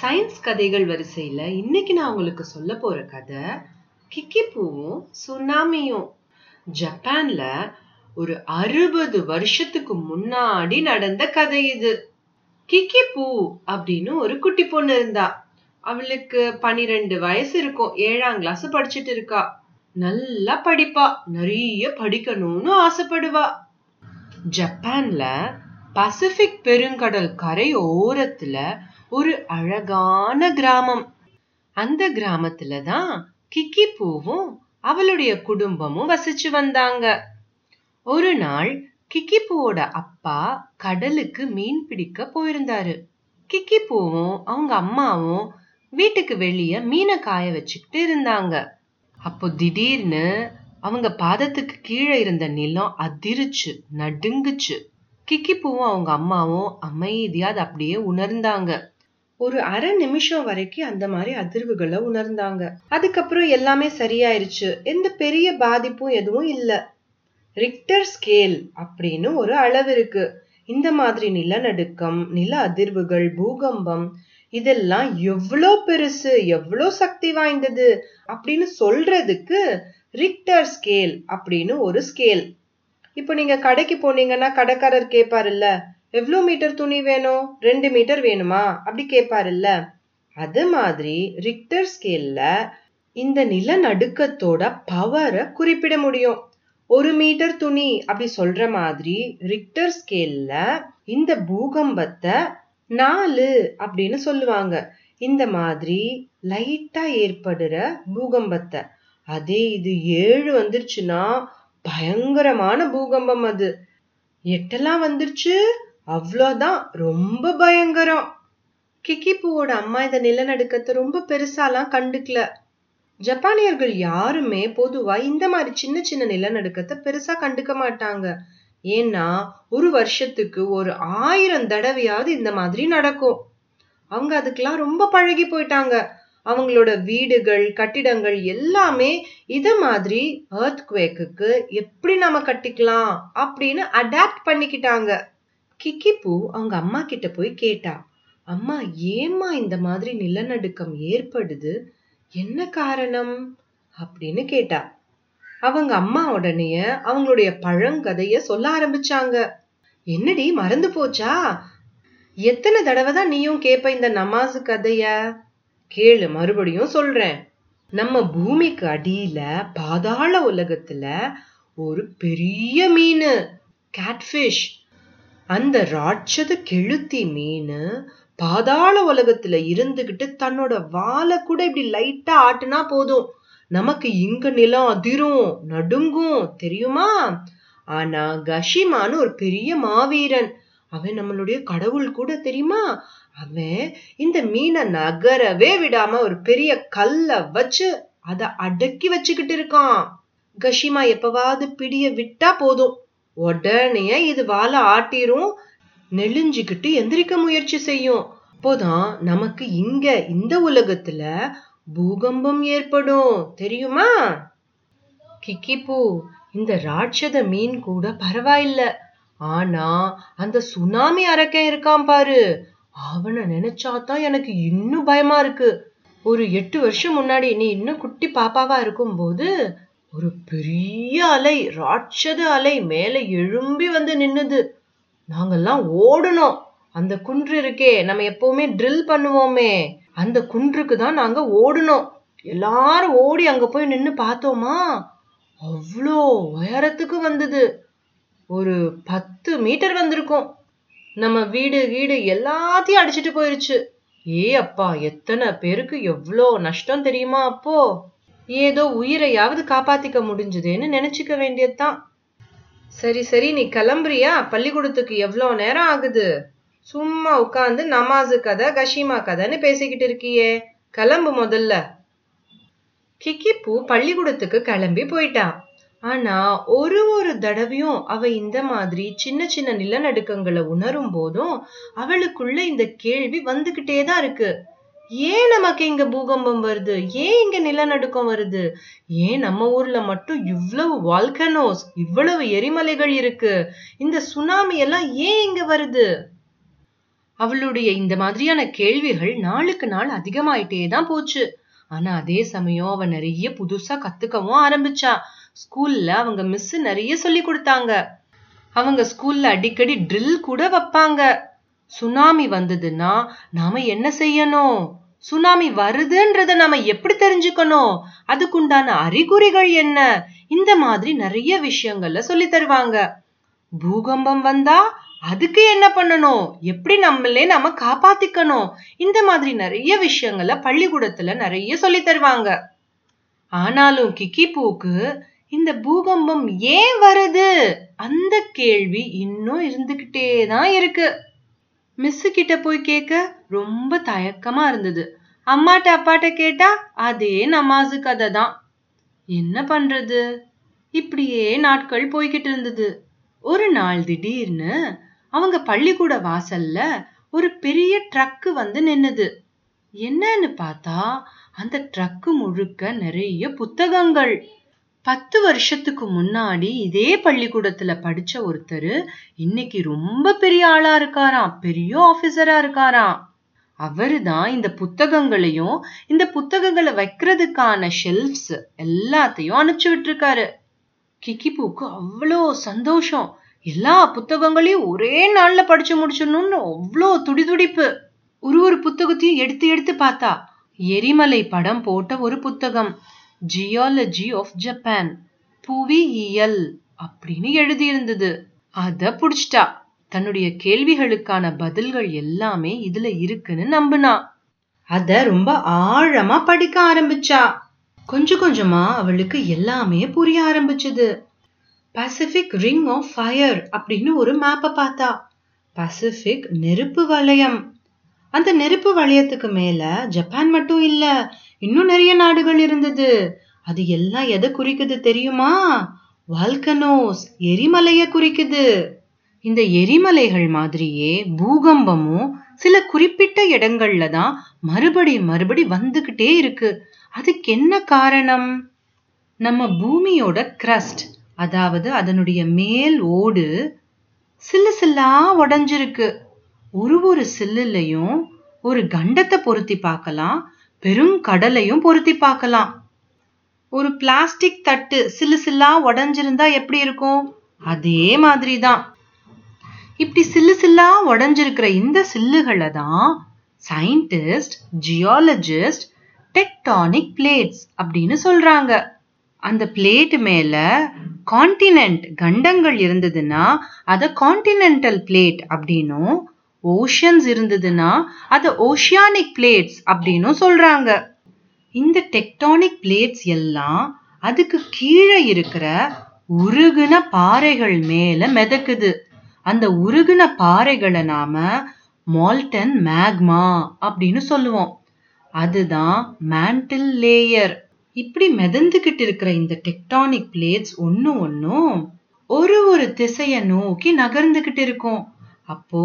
Science கதைகள் வரிசையில் இன்னைக்கு நான் உங்களுக்கு சொல்ல போகிற கதை கிக்கி பூவும் சுனாமியும். ஜப்பான்ல ஒரு அறுபது வருஷத்துக்கு முன்னாடி நடந்த கதை இது. கிக்கி பூ அப்படின்னு ஒரு குட்டி பொண்ணு இருந்தா. அவளுக்கு பனிரெண்டு வயசு இருக்கும். ஏழாம் கிளாஸ் படிச்சுட்டு இருக்கா. நல்லா படிப்பா. நிறைய படிக்கணும்னு ஆசைப்படுவா. ஜப்பான்ல பசிபிக் பெருங்கடல் கரை ஓரத்துல ஒரு அழகான கிராமம். அந்த கிராமத்துல தான் கிக்கி பூவும் அவளுடைய குடும்பமும் வசிச்சு வந்தாங்க. ஒரு நாள் கிக்கி பூவோட அப்பா கடலுக்கு மீன் பிடிக்க போயிருந்தாரு. கிக்கி பூவும் அவங்க அம்மாவும் வீட்டுக்கு வெளிய மீனை காய வச்சுக்கிட்டு இருந்தாங்க. அப்போ திடீர்னு அவங்க பாதத்துக்கு கீழே இருந்த நிலம் அதிருச்சு நடுங்குச்சு. கிக்கி பூவும் அவங்க அம்மாவும் அமைதியா அதை அப்படியே உணர்ந்தாங்க. ஒரு அரை நிமிஷம் வரைக்கும் அந்த மாதிரி அதிர்வுகளை உணர்ந்தாங்க. அதுக்கப்புறம் எல்லாமே சரியாயிருச்சு. எந்த பெரிய பாதிப்பும் எதுவும் இல்லை. ரிக்டர் ஸ்கேல் அப்படின்னு ஒரு அளவு இருக்கு. இந்த மாதிரி நிலநடுக்கம் நில அதிர்வுகள் பூகம்பம் இதெல்லாம் எவ்வளோ பெருசு எவ்வளோ சக்தி வாய்ந்தது அப்படின்னு சொல்றதுக்கு ரிக்டர் ஸ்கேல் அப்படின்னு ஒரு ஸ்கேல் இப்போ நீங்க கடைக்கு போனீங்கன்னா கடைக்காரர் கேட்பாருல்ல எவ்வளோ மீட்டர் துணி வேணும்? ரெண்டு மீட்டர் வேணுமா? அப்படி கேட்பாருல்ல அது மாதிரி ரிக்டர் ஸ்கேல்ல இந்த நிலநடுக்கத்தோட பவரை குறிப்பிட முடியும். ஒரு மீட்டர் துணி அப்படி சொல்ற மாதிரி ரிக்டர் ஸ்கேல்ல இந்த பூகம்பத்தை நாலு அப்படின்னு சொல்லுவாங்க. இந்த மாதிரி லைட்டா ஏற்படுற பூகம்பத்தை. அதே இது ஏழு வந்துருச்சுன்னா பயங்கரமான பூகம்பம் அது. எட்டெல்லாம் வந்துருச்சு. அவ்வளோதான். ரொம்ப பயங்கரம். கிக்கி பூவோட அம்மா இந்த நிலநடுக்கத்தை ரொம்ப பெருசாலாம் கண்டுக்கல. ஜப்பானியர்கள் யாருமே பொதுவா இந்த மாதிரி சின்ன சின்ன நிலநடுக்கத்தை பெருசா கண்டுக்க மாட்டாங்க. ஏன்னா ஒரு வருஷத்துக்கு ஒரு ஆயிரம் தடவையாவது இந்த மாதிரி நடக்கும். அவங்க அதுக்கெல்லாம் ரொம்ப பழகி போயிட்டாங்க. அவங்களோட வீடுகள் கட்டிடங்கள் எல்லாமே இத மாதிரி ஏர்த்குவேக்கு எப்படி நம்ம கட்டிக்கலாம் அப்படின்னு அடாப்ட் பண்ணிக்கிட்டாங்க. கிக்கிப்பூ அவங்க அம்மா கிட்ட போய் கேட்டா அம்மா ஏம்மா இந்த மாதிரி நிலநடுக்கம் ஏற்படுது? என்ன காரணம்? அப்படின்னு கேட்டா அவங்க அம்மா உடனே அவங்களுடைய பழங்கதைய சொல்ல ஆரம்பிச்சாங்க. என்னடி மறந்து போச்சா? எத்தனை தடவை தான் நீயும் கேப்ப இந்த நமாஸ் கதைய? கேளு மறுபடியும் சொல்றேன். நம்ம பூமிக்கு அடியில பாதாள உலகத்துல ஒரு பெரிய மீன் கேட்ஃபிஷ் அந்த ராட்சத கெழுத்தி மீன் பாதாள உலகத்துல இருந்துகிட்டு தன்னோட வாழை கூட இப்படி லைட்டா ஆட்டுனா போதும். நமக்கு இங்க நிலம் அதிரும் நடுங்கும் தெரியுமா? ஆனா கஷிமான்னு ஒரு பெரிய மாவீரன். அவன் நம்மளுடைய கடவுள் கூட தெரியுமா? அவன் இந்த மீனை நகரவே விடாம ஒரு பெரிய கல்ல வச்சு அத அடக்கி வச்சுக்கிட்டு இருக்கான். கஷிமா எப்பவாவது பிடிய விட்டா போதும். உடனே இது வாழை ஆட்டிரும் நெளிஞ்சுக்கிட்டு எந்திரிக்க முயற்சி செய்யும். அப்போதான் நமக்கு இங்க இந்த உலகத்துல பூகம்பம் ஏற்படும். தெரியுமா? கிக்கிப்பூ இந்த ராட்சத மீன் கூட பரவாயில்ல. ஆனா அந்த சுனாமி அரக்கன் இருக்கான் பாரு. அவனை நினைச்சாதான் எனக்கு இன்னும் பயமா இருக்கு. ஒரு எட்டு வருஷம் முன்னாடி நீ இன்னும் குட்டி பாப்பாவா இருக்கும்போது ஒரு பெரிய அலை ராட்சத அலை மேலே எழும்பி வந்து நின்னுது. நாங்கெல்லாம் ஓடணும். அந்த குன்று இருக்கே நம்ம எப்பவுமே ட்ரில் பண்ணுவோமே. அந்த குன்றுக்கு தான் நாங்க ஓடணும். எல்லாரும் ஓடி அங்க போய் நின்று பார்த்தோமா? அவ்வளோ உயரத்துக்கு வந்தது. ஒரு பத்து மீட்டர் வந்திருக்கும். நம்ம வீடு வீடு எல்லாத்தையும் அடிச்சிட்டு போயிருச்சு. ஏ அப்பா எத்தனை பேருக்கு எவ்வளோ நஷ்டம் தெரியுமா அப்போ? ஏதோ உயிரையாவது காப்பாத்திக்க முடிஞ்சுதுன்னு நினைச்சுக்க வேண்டியதுதான். சரி சரி நீ கிளம்புறியா? பள்ளிக்கூடத்துக்கு எவ்வளோ நேரம் ஆகுது? சும்மா உட்காந்து நமாசு கதை கஷிமா கதைன்னு பேசிக்கிட்டு இருக்கியே. கிளம்பு முதல்ல. கிக்கிப்பூ பள்ளிக்கூடத்துக்கு கிளம்பி போயிட்டா. ஆனா ஒரு ஒரு தடவையும் அவ இந்த மாதிரி சின்ன சின்ன நிலநடுக்கங்களை உணரும் போதும் அவளுக்குள்ள இந்த கேள்வி வந்துகிட்டே தான் இருக்கு. ஏன் நமக்கு இங்க பூகம்பம் வருது? ஏன் இங்க நிலநடுக்கம் வருது? ஏன் நம்ம ஊர்ல மட்டும் இவ்வளவு வால்கனோஸ் இவ்வளவு எரிமலைகள் இருக்கு? இந்த சுனாமி எல்லாம் ஏன் இங்க வருது? அவளுடைய இந்த மாதிரியான கேள்விகள் நாளுக்கு நாள் அதிகமாயிட்டே தான் போச்சு. ஆனா அதே சமயம் அவ நிறைய புதுசா கத்துக்கவும் ஆரம்பிச்சா. ஸ்கூல்ல அவங்க மிஸ் நிறைய சொல்லி கொடுத்தாங்க. அவங்க ஸ்கூல்ல அடிக்கடி ட்ரில் கூட வைப்பாங்க. சுனாமி வந்ததுன்னா நாம என்ன செய்யணும்? சுனாமி வருதுன்றத நாம எப்படி தெரிஞ்சுக்கணும்? அதுக்குண்டான அறிகுறிகள் என்ன? இந்த மாதிரி நிறைய விஷயங்கள்ல சொல்லி தருவாங்க. பூகம்பம் வந்தா அதுக்கு என்ன பண்ணணும்? எப்படி நம்மளே நம்ம காப்பாத்திக்கணும்? இந்த மாதிரி நிறைய விஷயங்கள பள்ளிக்கூடத்துல நிறைய சொல்லி தருவாங்க. ஆனாலும் கிக்கி பூக்கு இந்த பூகம்பம் ஏன் வருது? அந்த கேள்வி இன்னும் இருந்துகிட்டே தான் இருக்கு. மிஸ் கிட்ட போய் கேட்க ரொம்ப தயக்கமா இருந்தது. அம்மாட்ட அப்பாட்ட கேட்டா அதே நமாசு கதை தான். என்ன பண்றது? இப்படியே நாட்கள் போய்கிட்டு இருந்தது. ஒரு நாள் திடீர்னு அவங்க பள்ளிக்கூட வாசல்ல ஒரு பெரிய ட்ரக்கு வந்து நின்னுது. என்னன்னு பார்த்தா அந்த ட்ரக்கு முழுக்க நிறைய புத்தகங்கள். பத்து வருஷத்துக்கு முன்னாடி இதே பள்ளிக்கூடத்துல படிச்ச ஒருத்தர் இன்னைக்கு ரொம்ப பெரிய ஆளா இருக்காராம் பெரிய ஆபீசரா இருக்காராம். அவரு தான் இந்த புத்தகங்களையும் இந்த புத்தகங்களை வைக்கிறதுக்கான ஷெல்ஃப்ஸ் எல்லாத்தையும் அனுப்பிச்சு விட்டுருக்காரு. கிக்கிபூக்கு அவ்வளோ சந்தோஷம். எல்லா புத்தகங்களையும் ஒரே நாள்ல படிச்சு முடிச்சிடணும்னு அவ்வளோ துடிதுடிப்பு. ஒரு ஒரு புத்தகத்தையும் எடுத்து எடுத்து பார்த்தா எரிமலை படம் போட்ட ஒரு புத்தகம். ஜியாலஜி ஆஃப் ஜப்பான் புவியியல் அப்படின்னு எழுதியிருந்தது. அத புடிச்சிட்டா. தன்னுடைய கேள்விகளுக்கான பதில்கள் எல்லாமே இதுல இருக்குன்னு நம்புனா. அத ரொம்ப ஆழமா படிக்க ஆரம்பிச்சா. கொஞ்சம் கொஞ்சமா அவளுக்கு எல்லாமே புரிய ஆரம்பிச்சது. பசிபிக் ரிங் ஆஃப் ஃபயர் அப்படின்னு ஒரு மேப்பை பார்த்தா. பசிபிக் நெருப்பு வளையம். அந்த நெருப்பு வளையத்துக்கு மேல ஜப்பான் மட்டும் இல்ல இன்னும் நிறைய நாடுகள் இருந்தது. அது எல்லாம் எதை குறிக்குது தெரியுமா? வால்கனோஸ் எரிமலைய குறிக்குது. இந்த எரிமலைகள் மாதிரியே பூகம்பமும் சில குறிப்பிட்ட இடங்கள்ல தான் மறுபடி மறுபடி வந்துகிட்டே இருக்கு. அதுக்கு என்ன காரணம்? நம்ம பூமியோட கிரஸ்ட் அதாவது அதனுடைய மேல் ஓடு சில்லு சில்லா உடஞ்சிருக்கு. ஒரு ஒரு சில்லுலையும் ஒரு கண்டத்தை பொருத்தி பார்க்கலாம் பெருங்கடலையும் பொருத்தி பார்க்கலாம். ஒரு பிளாஸ்டிக் தட்டு சில்லு சில்லா உடஞ்சிருந்தா எப்படி இருக்கும்? அதே மாதிரி தான் இப்படி சில்லு சில்லா உடஞ்சிருக்கிற இந்த சில்லுகளை தான் சயின்டிஸ்ட் ஜியாலஜிஸ்ட் டெக்டானிக் பிளேட்ஸ் அப்படின்னு சொல்றாங்க. அந்த பிளேட் மேல கான்டினென்ட் கண்டங்கள் இருந்ததுன்னா அதை கான்டினென்டல் பிளேட் அப்படின்னும் ஓஷன்ஸ் இருந்ததுன்னா அதை ஓஷியானிக் பிளேட்ஸ் அப்படின்னும் சொல்றாங்க. இந்த டெக்டானிக் பிளேட்ஸ் எல்லாம் அதுக்கு கீழே இருக்கிற உருகுன பாறைகள் மேல மிதக்குது. அந்த உருகுன பாறைகளை நாம மால்டன் மேக்மா அப்படின்னு சொல்லுவோம். அதுதான் மேண்டில் லேயர் இப்படி மிதந்துகிட்டு இருக்கிற இந்த டெக்டானிக் பிளேட்ஸ் ஒன்று ஒன்னும் ஒரு ஒரு திசையை நோக்கி நகர்ந்துகிட்டு இருக்கும். அப்போ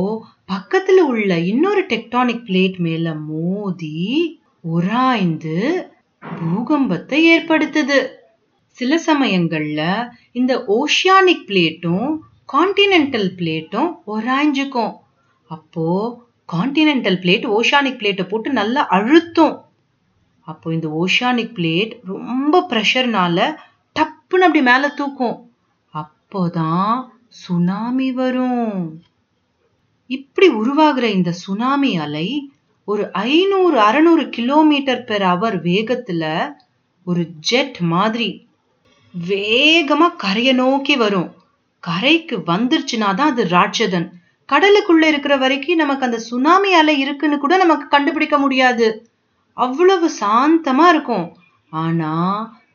பக்கத்துல உள்ள இன்னொரு டெக்டானிக் பிளேட் மேல மோதி உராய்ந்து பூகம்பத்தை ஏற்படுத்துது. சில சமயங்கள்ல இந்த ஓஷியானிக் பிளேட்டும் கான்டினென்டல் பிளேட்டும் உராய்ஞ்சுக்கும். அப்போ கான்டினென்டல் பிளேட் ஓஷியானிக் பிளேட்டை போட்டு நல்லா அழுத்தும். அப்போ இந்த ஓஷியானிக் பிளேட் ரொம்ப ப்ரெஷர்னால டப்புன்னு அப்படி மேலே தூக்கும். அப்போதான் சுனாமி வரும். இப்படி உருவாகிற இந்த சுனாமி அலை ஒரு ஐநூறு அறநூறு கிலோமீட்டர் பெர் அவர் வேகத்துல ஒரு ஜெட் மாதிரி வேகமா கரையை நோக்கி வரும். கரைக்கு வந்துருச்சுன்னா தான் அது ராட்சதன். கடலுக்குள்ள இருக்கிற வரைக்கும் நமக்கு அந்த சுனாமி அலை இருக்குன்னு கூட நமக்கு கண்டுபிடிக்க முடியாது. அவ்வளவு சாந்தமா இருக்கும். ஆனா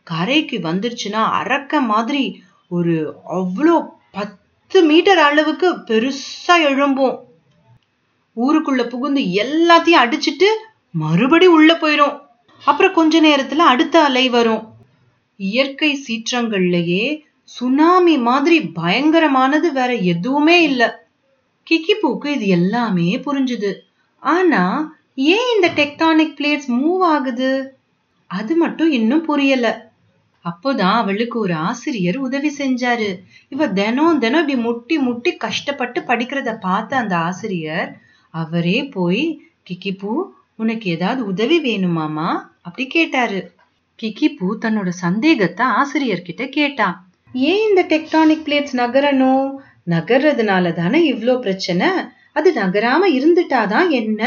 கரைக்கு வந்துருச்சுன்னா அரக்க மாதிரி ஒரு அவ்வளோ பத் பத்து மீட்டர் அளவுக்கு பெருசா எழும்பும். ஊருக்குள்ள புகுந்து எல்லாத்தையும் அடிச்சிட்டு மறுபடி உள்ள போயிரும். அப்புறம் கொஞ்ச நேரத்துல அடுத்த அலை வரும். இயற்கை சீற்றங்கள்லயே சுனாமி மாதிரி பயங்கரமானது வேற எதுவுமே இல்ல. கிக்கிபூக்கு இது எல்லாமே புரிஞ்சுது. ஆனா ஏன் இந்த டெக்டானிக் பிளேட்ஸ் மூவ் ஆகுது? அது மட்டும் இன்னும் புரியல. அப்போதான் அவளுக்கு ஒரு ஆசிரியர் உதவி செஞ்சாரு. இவ தினம் தினம் இப்படி முட்டி முட்டி கஷ்டப்பட்டு படிக்கிறத பார்த்த அந்த ஆசிரியர் அவரே போய் கிக்கிப்பூ உனக்கு ஏதாவது உதவி வேணுமாமா அப்படி கேட்டாரு. கிக்கிப்பூ தன்னோட சந்தேகத்தை ஆசிரியர்கிட்ட கேட்டா ஏன் இந்த டெக்டானிக் பிளேட்ஸ் நகரணும்? நகர்றதுனால தானே இவ்வளோ பிரச்சனை? அது நகராம இருந்துட்டாதான் என்ன?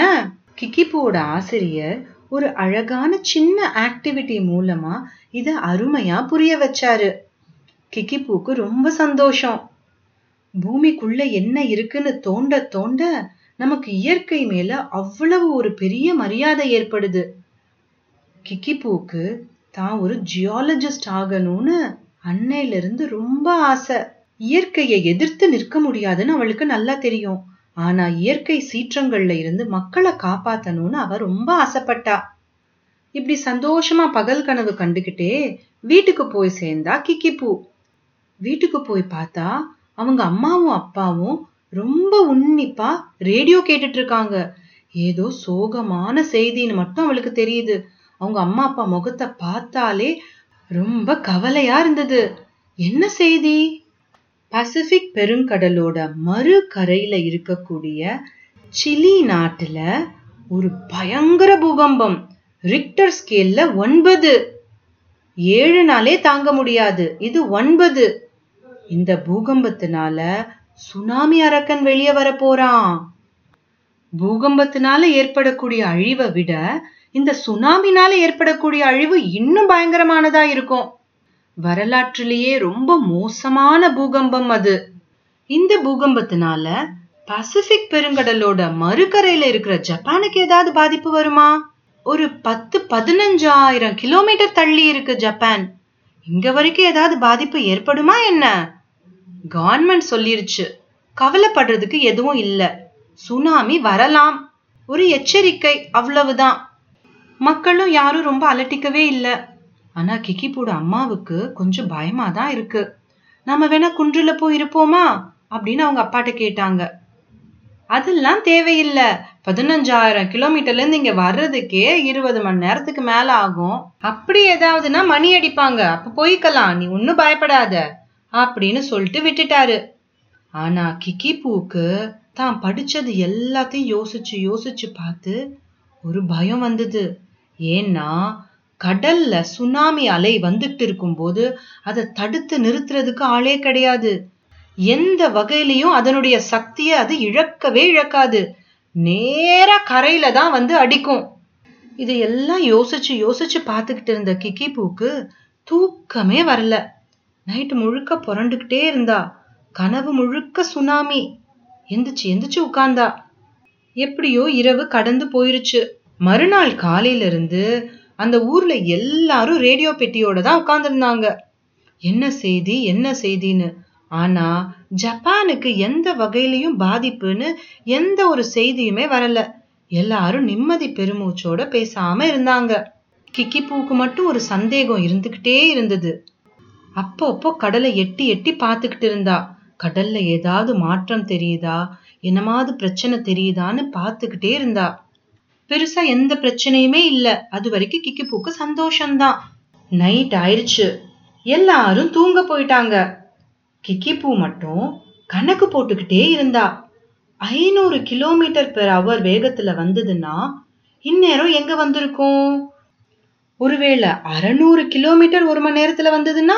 கிக்கிப்பூவோட ஆசிரியர் ஒரு அழகான சின்ன ஆக்டிவிட்டி மூலமா இத அருமையா புரிய வச்சாரு. கிக்கிப்பூக்கு ரொம்ப சந்தோஷம். பூமிக்குள்ள என்ன இருக்குன்னு தோண்ட தோண்ட நமக்கு இயற்கை மேல அவ்வளவு ஒரு பெரிய மரியாதை ஏற்படுது. கிக்கிப்பூக்கு தான் ஒரு ஜியாலஜிஸ்ட் ஆகணும்னு அன்னையிலிருந்து ரொம்ப ஆசை. இயற்கையை எதிர்த்து நிற்க முடியாதுன்னு அவளுக்கு நல்லா தெரியும். ஆனா இயற்கை சீற்றங்கள்ல இருந்து மக்களை காப்பாத்தணும்னு அவ ரொம்ப ஆசைப்பட்டா. இப்படி சந்தோஷமா பகல் கனவு கண்டுகிட்டே வீட்டுக்கு போய் சேர்ந்தா கிக்கிப்பூ வீட்டுக்கு போய் பார்த்தா அவங்க அம்மாவும் அப்பாவும் ரொம்ப உன்னிப்பா ரேடியோ கேட்டுட்டு இருக்காங்க ஏதோ சோகமான செய்தின்னு மட்டும் அவளுக்கு தெரியுது. அவங்க அம்மா அப்பா முகத்தை பார்த்தாலே ரொம்ப கவலையா இருந்தது. என்ன செய்தி? பசிபிக் பெருங்கடலோட மறு கரையில இருக்கக்கூடிய சிலி நாட்டுல ஒரு பயங்கர பூகம்பம். ரிக்டர் ஸ்கேல்ல ஒன்பது. ஏழு நாளே தாங்க முடியாது. இது ஒன்பது. இந்த பூகம்பத்தினால சுனாமி அரக்கன் வெளியே வர போறான் பூகம்பத்தினால ஏற்படக்கூடிய அழிவை விட இந்த சுனாமினால ஏற்படக்கூடிய அழிவு இன்னும் பயங்கரமானதா இருக்கும். வரலாற்றிலேயே ரொம்ப மோசமான பூகம்பம் அது. இந்த பூகம்பத்தினால பசிபிக் பெருங்கடலோட மறுகரையில இருக்கிற ஜப்பானுக்கு ஏதாவது பாதிப்பு வருமா? ஒரு பத்து பதினஞ்சாயிரம் கிலோமீட்டர் தள்ளி இருக்கு ஜப்பான். இங்க வரைக்கும் ஏதாவது பாதிப்பு ஏற்படுமா என்ன? கவர்மெண்ட் சொல்லிருச்சு. கவலைப்படுறதுக்கு எதுவும் இல்ல. சுனாமி வரலாம். ஒரு எச்சரிக்கை அவ்வளவுதான். மக்களும் யாரும் ரொம்ப அலட்டிக்கவே இல்லை. ஆனா கிக்கிப்பூட அம்மாவுக்கு கொஞ்சம் பயமா தான் இருக்கு. நாம வேணா குன்றுல போய் இருப்போமா? அப்படின்னு அவங்க அப்பாட்ட கேட்டாங்க. அதெல்லாம் தேவையில்ல. பதினஞ்சாயிரம் கிலோமீட்டர்ல இருந்து இங்க வர்றதுக்கே இருபது மணி நேரத்துக்கு மேல ஆகும். அப்படி ஏதாவதுன்னா மணி அடிப்பாங்க. அப்ப போய்க்கலாம். நீ ஒன்னும் பயப்படாத. அப்படின்னு சொல்லிட்டு விட்டுட்டாரு. ஆனா கிக்கி பூக்கு தான் படிச்சது எல்லாத்தையும் யோசிச்சு யோசிச்சு பார்த்து ஒரு பயம் வந்தது. ஏன்னா கடல்ல சுனாமி அலை வந்துட்டு இருக்கும்போது அதை தடுத்து நிறுத்துறதுக்கு ஆளே கிடையாது. எந்த வகையிலையும் அதனுடைய சக்தியை அது இழக்கவே இழக்காது. நேரா கரையில தான் வந்து அடிக்கும். இதையெல்லாம் யோசிச்சு யோசிச்சு பார்த்துக்கிட்டு இருந்த கிக்கி பூக்கு தூக்கமே வரல. நைட்டு முழுக்க புரண்டுகிட்டே இருந்தா. கனவு முழுக்க சுனாமி. எந்திரிச்சு எந்திரிச்சு உட்கார்ந்தா. எப்படியோ இரவு கடந்து போயிருச்சு. மறுநாள் காலையில இருந்து அந்த ஊர்ல எல்லாரும் ரேடியோ பெட்டியோட தான் உட்கார்ந்துருந்தாங்க. என்ன செய்தி என்ன செய்தின்னு? ஆனா ஜப்பானுக்கு எந்த வகையிலையும் பாதிப்புன்னு எந்த ஒரு செய்தியுமே வரல. எல்லாரும் நிம்மதி பெருமூச்சோட பேசாம இருந்தாங்க. கிக்கி பூக்கு மட்டும் ஒரு சந்தேகம் இருந்துகிட்டே இருந்தது. அப்பப்போ கடலை எட்டி எட்டி பார்த்துக்கிட்டு இருந்தா. கடல்ல ஏதாவது மாற்றம் தெரியுதா? என்னமாவது பிரச்சனை தெரியுதான்னு பார்த்துக்கிட்டே இருந்தா. பெருசா எந்த பிரச்சனையுமே இல்ல. அது வரைக்கும் கிக்கிப்பூக்கு சந்தோஷம்தான். நைட் ஆயிடுச்சு எல்லாரும் தூங்க போயிட்டாங்க. கிக்கிப்பூ மட்டும் கணக்கு போட்டுக்கிட்டே இருந்தா. ஐநூறு கிலோமீட்டர் பெர் அவர் வேகத்துல வந்ததுன்னா இந்நேரம் எங்க வந்திருக்கும்? ஒருவேளை அறநூறு கிலோமீட்டர் ஒரு மணி நேரத்துல வந்ததுன்னா?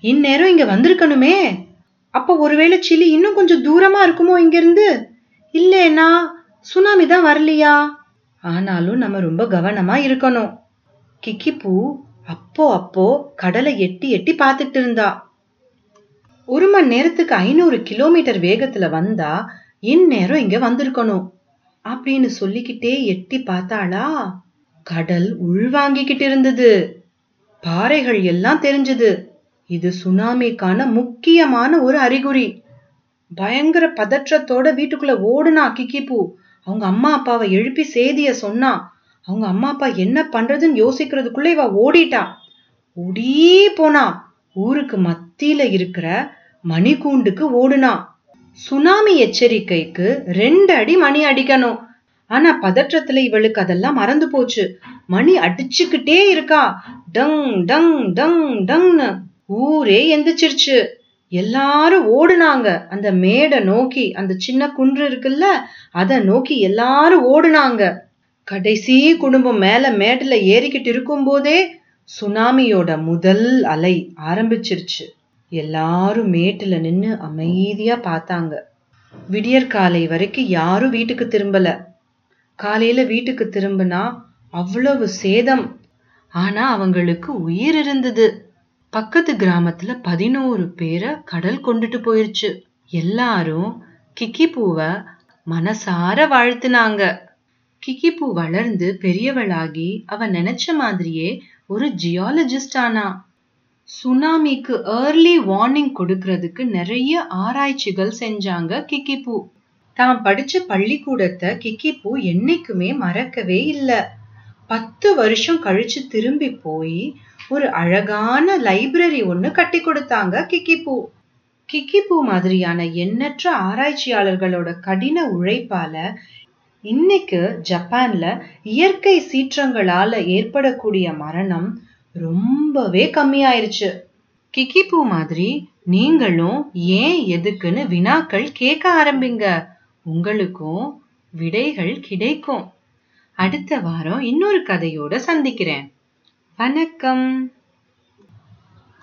இந்நேரம் இங்க வந்திருக்கணுமே. அப்போ ஒருவேளை சிலி இன்னும் கொஞ்சம் தூரமா இருக்குமோ இங்கிருந்து? இல்லைன்னா இல்லேனா சுனாமி தான் வரலையா? ஆனாலும் நம்ம ரொம்ப கவனமா இருக்கணும். கிக்கிப்பூ அப்போ அப்போ கடலை எட்டி எட்டி பார்த்துட்டு இருந்தா. ஒரு மணி நேரத்துக்கு ஐநூறு கிலோமீட்டர் வேகத்துல வந்தா இந்நேரம் இங்க வந்திருக்கணும். அப்படின்னு சொல்லிக்கிட்டே எட்டி பார்த்தாளா? கடல் உள்வாங்கிக்கிட்டு இருந்தது. பாறைகள் எல்லாம் தெரிஞ்சது. இது சுனாமிக்கான முக்கியமான ஒரு அறிகுறி. பயங்கர பதற்றத்தோட வீட்டுக்குள்ள ஓடுனா கிக்கிப்பூ. அவங்க அம்மா அப்பாவை எழுப்பி செய்திய சொன்னா அவங்க அம்மா அப்பா என்ன பண்றதுன்னு யோசிக்கிறதுக்குள்ள இவ ஓடிட்டா. ஓடி போனா ஊருக்கு மத்தியில இருக்கிற மணிக்கூண்டுக்கு ஓடுனா. சுனாமி எச்சரிக்கைக்கு ரெண்டு அடி மணி அடிக்கணும். ஆனா பதற்றத்துல இவளுக்கு அதெல்லாம் மறந்து போச்சு. மணி அடிச்சுக்கிட்டே இருக்கா. டங் டங் டங் டங்னு. ஊரே எந்திரிச்சிருச்சு. எல்லாரும் ஓடுனாங்க. அந்த மேடை நோக்கி அந்த சின்ன குன்று இருக்குல்ல அதை நோக்கி எல்லாரும் ஓடுனாங்க. கடைசி குடும்பம் மேல மேட்டில் ஏறிக்கிட்டு இருக்கும் போதே சுனாமியோட முதல் அலை ஆரம்பிச்சிருச்சு. எல்லாரும் மேட்டில் நின்று அமைதியா பார்த்தாங்க. விடியற்காலை வரைக்கும் யாரும் வீட்டுக்கு திரும்பல. காலையில வீட்டுக்கு திரும்பினா அவ்வளவு சேதம். ஆனா அவங்களுக்கு உயிர் இருந்தது. பக்கத்து கிராமத்துல பதினோரு பேரை கடல் கொண்டுட்டு போயிருச்சு. எல்லாரும் கிக்கி பூவை மனசார வாழ்த்துனாங்க. கிக்கி பூ வளர்ந்து பெரியவளாகி அவ நினைச்ச மாதிரியே ஒரு ஜியாலஜிஸ்ட் ஆனா. சுனாமிக்கு ஏர்லி வார்னிங் கொடுக்கறதுக்கு நிறைய ஆராய்ச்சிகள் செஞ்சாங்க கிக்கி பூ தான் படிச்ச பள்ளிக்கூடத்தை கிக்கி பூ என்னைக்குமே மறக்கவே இல்லை. பத்து வருஷம் கழிச்சு திரும்பி போய் ஒரு அழகான லைப்ரரி ஒன்று கட்டி கொடுத்தாங்க கிக்கிபூ கிக்கிபூ மாதிரியான எண்ணற்ற ஆராய்ச்சியாளர்களோட கடின உழைப்பால இன்னைக்கு ஜப்பான்ல இயற்கை சீற்றங்களால ஏற்படக்கூடிய மரணம் ரொம்பவே கம்மியாயிருச்சு. கிக்கிபூ மாதிரி நீங்களும் ஏன் எதுக்குன்னு வினாக்கள் கேட்க ஆரம்பிங்க. உங்களுக்கும் விடைகள் கிடைக்கும். அடுத்த வாரம் இன்னொரு கதையோட சந்திக்கிறேன். வணக்கம்.